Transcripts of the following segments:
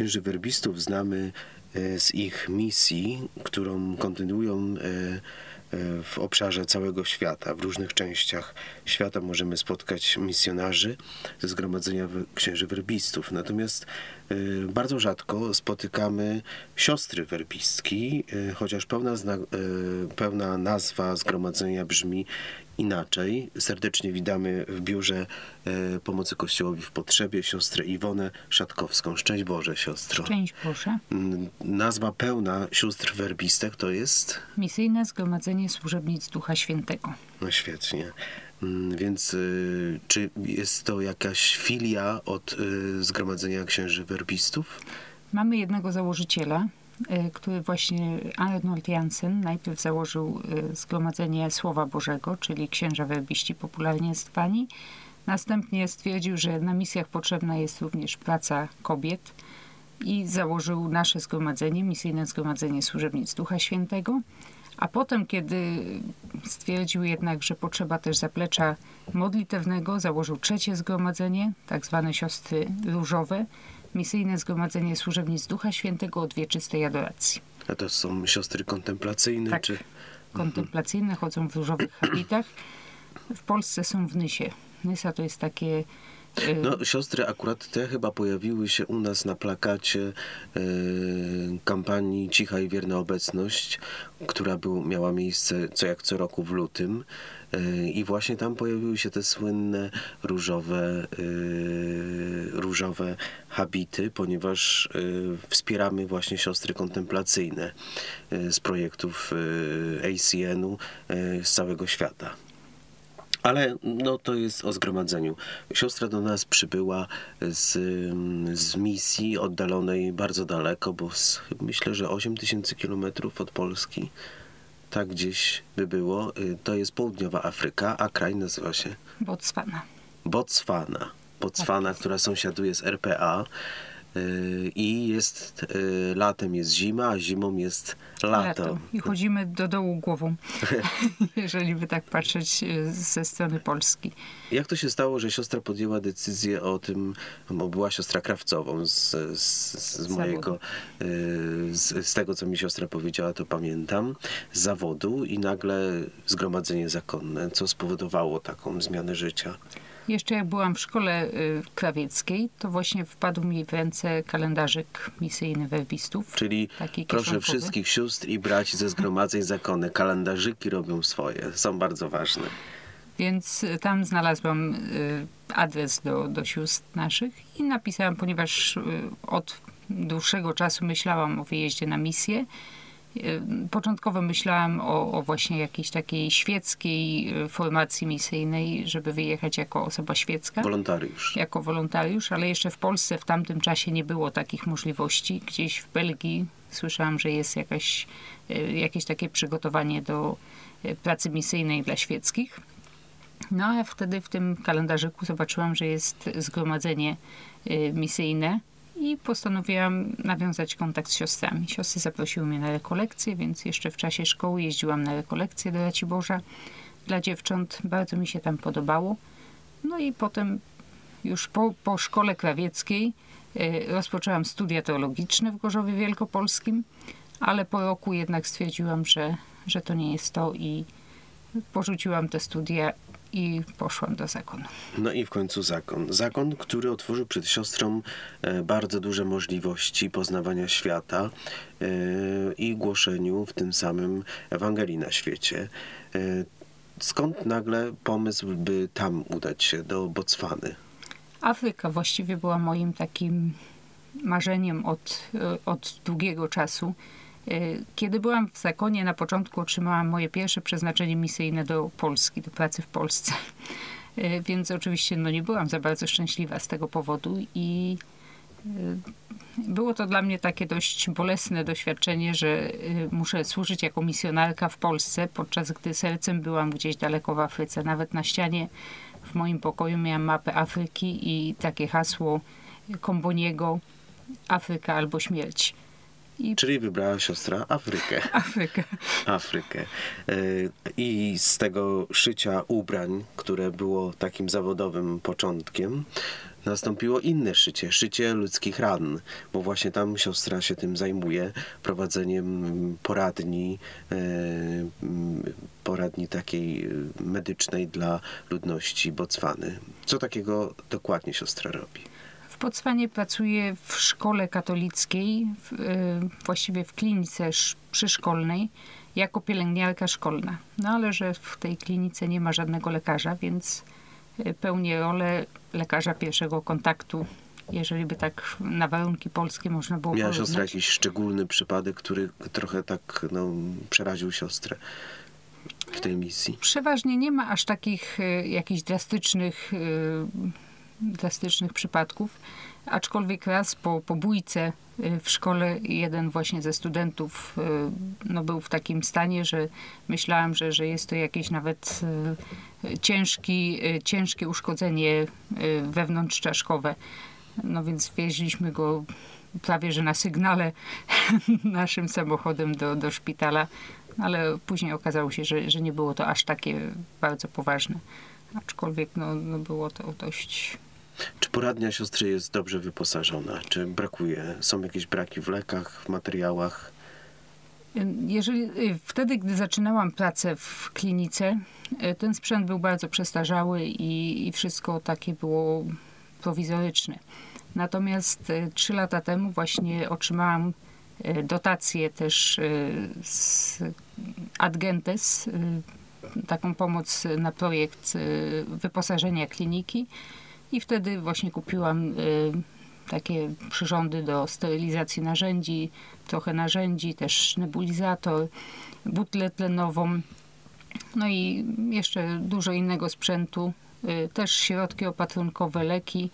księży werbistów znamy e, z ich misji, którą kontynuują e, e, w obszarze całego świata. W różnych częściach świata możemy spotkać misjonarzy ze zgromadzenia księży werbistów. Natomiast bardzo rzadko spotykamy siostry werbistki, chociaż pełna, pełna nazwa zgromadzenia brzmi inaczej. Serdecznie witamy w biurze e, Pomocy Kościołowi w Potrzebie siostrę Iwonę Szatkowską. Szczęść Boże, siostro. Szczęść Boże. Mm, Nazwa pełna sióstr werbistek to jest? Misyjne Zgromadzenie Służebnic Ducha Świętego. No świetnie. Mm, Więc y, czy jest to jakaś filia od y, Zgromadzenia Księży Werbistów? Mamy jednego założyciela, który właśnie Arnold Jansen najpierw założył y, Zgromadzenie Słowa Bożego, czyli księża werbiści popularnie zwani. Następnie stwierdził, że na misjach potrzebna jest również praca kobiet i założył nasze zgromadzenie, misyjne Zgromadzenie Służebnic Ducha Świętego. A potem, kiedy stwierdził jednak, że potrzeba też zaplecza modlitewnego, założył trzecie zgromadzenie, tak zwane siostry różowe, misyjne zgromadzenie służebnic Ducha Świętego od wieczystej adoracji. A to są siostry kontemplacyjne? Tak, Czy... kontemplacyjne, chodzą w różowych habitach. W Polsce są w Nysie. Nysa to jest takie... y, No, siostry akurat te chyba pojawiły się u nas na plakacie e, kampanii Cicha i Wierna Obecność, która był, miała miejsce co jak co roku w lutym. E, I właśnie tam pojawiły się te słynne różowe, e, różowe habity, ponieważ wspieramy właśnie siostry kontemplacyjne z projektów ACN-u z całego świata. Ale no, to jest o zgromadzeniu. Siostra do nas przybyła z, z misji oddalonej bardzo daleko, bo z, myślę, że 8 tysięcy kilometrów od Polski. Tak gdzieś by było. Y, To jest południowa Afryka, a kraj nazywa się Botswana. Botswana. Botswana, która sąsiaduje z RPA. Y, I jest y, latem jest zima, a zimą jest lato. Lato. I chodzimy do dołu głową, jeżeli by tak patrzeć y, ze strony Polski. Jak to się stało, że siostra podjęła decyzję o tym, bo była siostra krawcową z, z, z mojego, z, z tego co mi siostra powiedziała, to pamiętam, z zawodu i nagle zgromadzenie zakonne, co spowodowało taką zmianę życia. Jeszcze jak byłam w szkole y, krawieckiej, to właśnie wpadł mi w ręce kalendarzyk misyjny werbistów. Czyli proszę wszystkich sióstr i braci ze zgromadzeń zakonne, kalendarzyki robią swoje, są bardzo ważne. Więc tam znalazłam y, adres do, do sióstr naszych i napisałam, ponieważ y, od dłuższego czasu myślałam o wyjeździe na misję. Y, Początkowo myślałam o, o właśnie jakiejś takiej świeckiej y, formacji misyjnej, żeby wyjechać jako osoba świecka. Wolontariusz. jako wolontariusz, ale jeszcze w Polsce w tamtym czasie nie było takich możliwości. Gdzieś w Belgii słyszałam, że jest jakaś, e, jakieś takie przygotowanie do pracy misyjnej dla świeckich. No a wtedy w tym kalendarzyku zobaczyłam, że jest zgromadzenie misyjne i postanowiłam nawiązać kontakt z siostrami. Siostry zaprosiły mnie na rekolekcję, więc jeszcze w czasie szkoły jeździłam na rekolekcję do Raciborza dla dziewcząt. Bardzo mi się tam podobało. No i potem już po, po szkole krawieckiej y, rozpoczęłam studia teologiczne w Gorzowie Wielkopolskim, ale po roku jednak stwierdziłam, że, że to nie jest to i porzuciłam te studia i poszłam do zakonu. No i w końcu zakon. Zakon, który otworzył przed siostrą e, bardzo duże możliwości poznawania świata e, i głoszeniu w tym samym Ewangelii na świecie. E, Skąd nagle pomysł, by tam udać się, do Botswany? Afryka właściwie była moim takim marzeniem od, od długiego czasu. E, Kiedy byłam w zakonie, na początku otrzymałam moje pierwsze przeznaczenie misyjne do Polski, do pracy w Polsce. E, Więc oczywiście no, nie byłam za bardzo szczęśliwa z tego powodu i e, było to dla mnie takie dość bolesne doświadczenie, że muszę służyć jako misjonarka w Polsce, podczas gdy sercem byłam gdzieś daleko w Afryce. Nawet na ścianie w moim pokoju miałam mapę Afryki i takie hasło Komboniego Afryka albo śmierć. I Czyli wybrała siostra Afrykę. Afryka. Afrykę. E, I z tego szycia ubrań, które było takim zawodowym początkiem, nastąpiło inne szycie, szycie ludzkich ran, bo właśnie tam siostra się tym zajmuje, prowadzeniem poradni, e, poradni takiej medycznej dla ludności Botswany. Co takiego dokładnie siostra robi? W Botswanie pracuję w szkole katolickiej, w, e, właściwie w klinice sz- przyszkolnej, jako pielęgniarka szkolna. No ale że w tej klinice nie ma żadnego lekarza, więc e, pełnię rolę lekarza pierwszego kontaktu, jeżeli by tak na warunki polskie można było Miała porównać. siostra jakiś szczególny przypadek, który trochę tak no, przeraził siostrę w tej misji. Przeważnie nie ma aż takich e, jakichś drastycznych, e, drastycznych przypadków, aczkolwiek raz po, po bójce e, w szkole jeden właśnie ze studentów e, no, był w takim stanie, że myślałam, że, że jest to jakieś nawet e, ciężki, ciężkie uszkodzenie wewnątrzczaszkowe. No więc wieźliśmy go prawie że na sygnale naszym samochodem do, do szpitala, ale później okazało się, że, że nie było to aż takie bardzo poważne. Aczkolwiek no, no było to dość. Czy poradnia siostry jest dobrze wyposażona? Czy brakuje? Są jakieś braki w lekach, w materiałach? Jeżeli, y, wtedy, gdy zaczynałam pracę w klinice, y, ten sprzęt był bardzo przestarzały i, i wszystko takie było prowizoryczne. Natomiast y, trzy lata temu właśnie otrzymałam dotację też z Adgentes, taką pomoc na projekt wyposażenia kliniki i wtedy właśnie kupiłam y, takie przyrządy do sterylizacji narzędzi, trochę narzędzi, też nebulizator, butlę tlenową, no i jeszcze dużo innego sprzętu, y, też środki opatrunkowe, leki.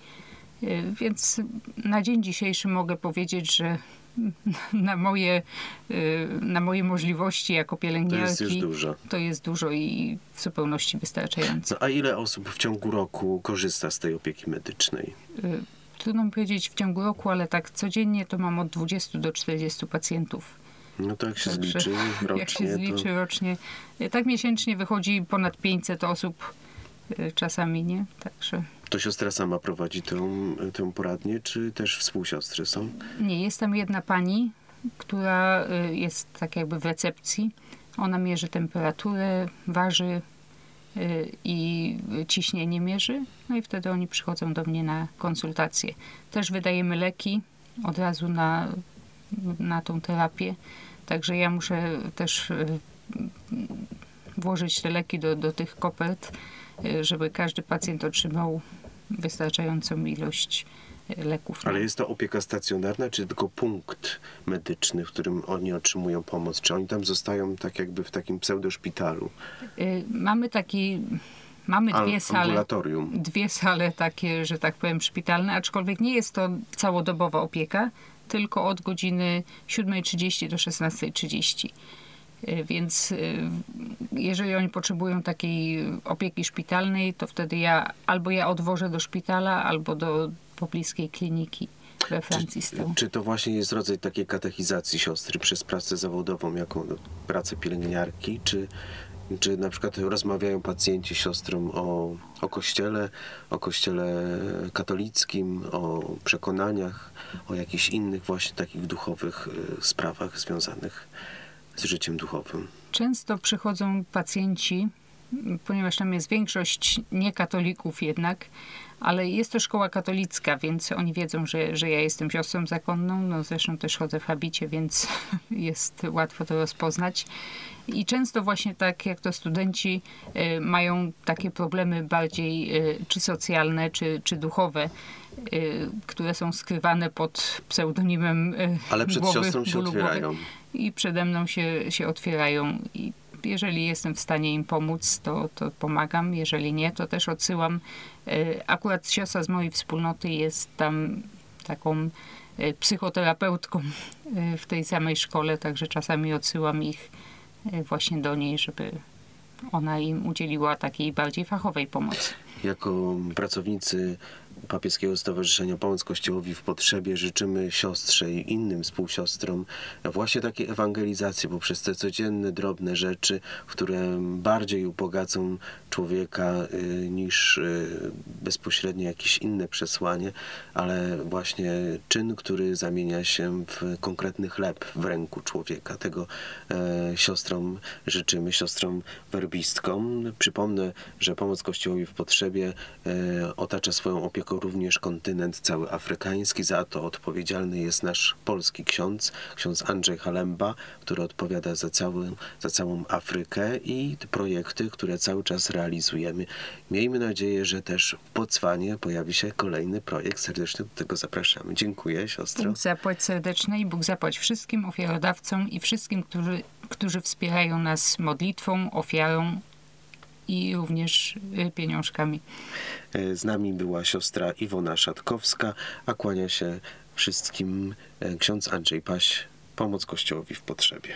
Y, Więc na dzień dzisiejszy mogę powiedzieć, że na moje, y, na moje możliwości jako To pielęgniarki jest już dużo. to jest dużo i w zupełności wystarczające. No, a ile osób w ciągu roku korzysta z tej opieki medycznej? Y, Trudno mi powiedzieć w ciągu roku, ale tak codziennie to mam od 20 do 40 pacjentów. No to jak się Także zliczy rocznie, Jak się zliczy to rocznie, y, tak miesięcznie wychodzi ponad 500 osób czasami, nie? Także to siostra sama prowadzi tę, tę poradnię, czy też współsiostry są? nie, jest tam jedna pani, która y, jest tak jakby w recepcji. Ona mierzy temperaturę, waży y, i ciśnienie mierzy. No i wtedy oni przychodzą do mnie na konsultacje. Też wydajemy leki od razu na, na tą terapię. Także ja muszę też y, włożyć te leki do, do tych kopert, żeby każdy pacjent otrzymał wystarczającą ilość y, leków. Ale jest to opieka stacjonarna, czy tylko punkt medyczny, w którym oni otrzymują pomoc? Czy oni tam zostają tak jakby w takim pseudoszpitalu? Y, Mamy taki, mamy dwie sale, dwie sale takie, że tak powiem, szpitalne, aczkolwiek nie jest to całodobowa opieka, tylko od godziny 7.30 do 16.30. Y, Więc y, jeżeli oni potrzebują takiej opieki szpitalnej, to wtedy ja albo ja odwożę do szpitala, albo do pobliskiej kliniki we Francji z tyłu. Czy to właśnie jest rodzaj takiej katechizacji siostry przez pracę zawodową, jako no, pracę pielęgniarki, czy, czy na przykład rozmawiają pacjenci z siostrą o, o kościele, o kościele katolickim, o przekonaniach, o jakichś innych właśnie takich duchowych y, sprawach związanych z życiem duchowym? Często przychodzą pacjenci, ponieważ tam jest większość niekatolików jednak, ale jest to szkoła katolicka, więc oni wiedzą, że, że ja jestem siostrą zakonną. No zresztą też chodzę w habicie, więc jest łatwo to rozpoznać. I często właśnie tak jak to studenci y, mają takie problemy bardziej y, czy socjalne, czy, czy duchowe, y, które są skrywane pod pseudonimem Ale przed głowy, siostrą się otwierają. i przede mną się, się otwierają. I jeżeli jestem w stanie im pomóc, to, to pomagam. Jeżeli nie, to też odsyłam. E, Akurat siostra z mojej wspólnoty jest tam taką e, psychoterapeutką e, w tej samej szkole, także czasami odsyłam ich właśnie do niej, żeby ona im udzieliła takiej bardziej fachowej pomocy. Jako pracownicy Papieskiego Stowarzyszenia Pomoc Kościołowi w Potrzebie życzymy siostrze i innym współsiostrom właśnie takiej ewangelizacji poprzez te codzienne, drobne rzeczy, które bardziej ubogacą człowieka y, niż y, bezpośrednio jakieś inne przesłanie, ale właśnie czyn, który zamienia się w konkretny chleb w ręku człowieka. Tego e, siostrom życzymy, siostrom werbistkom. Przypomnę, że pomoc Kościołowi w potrzebie e, otacza swoją opieką również kontynent cały afrykański. Za to odpowiedzialny jest nasz polski ksiądz, ksiądz Andrzej Halemba, który odpowiada za, cały, za całą Afrykę i projekty, które cały czas realizujemy. Miejmy nadzieję, że też w Botswanie pojawi się kolejny projekt. Serdecznie do tego zapraszamy. Dziękuję, siostro. Bóg zapłać serdecznie i Bóg zapłać wszystkim ofiarodawcom i wszystkim, którzy, którzy wspierają nas modlitwą, ofiarą i również y, pieniążkami. E, Z nami była siostra Iwona Szatkowska, a kłania się wszystkim e, ksiądz Andrzej Paś, pomoc Kościołowi w potrzebie.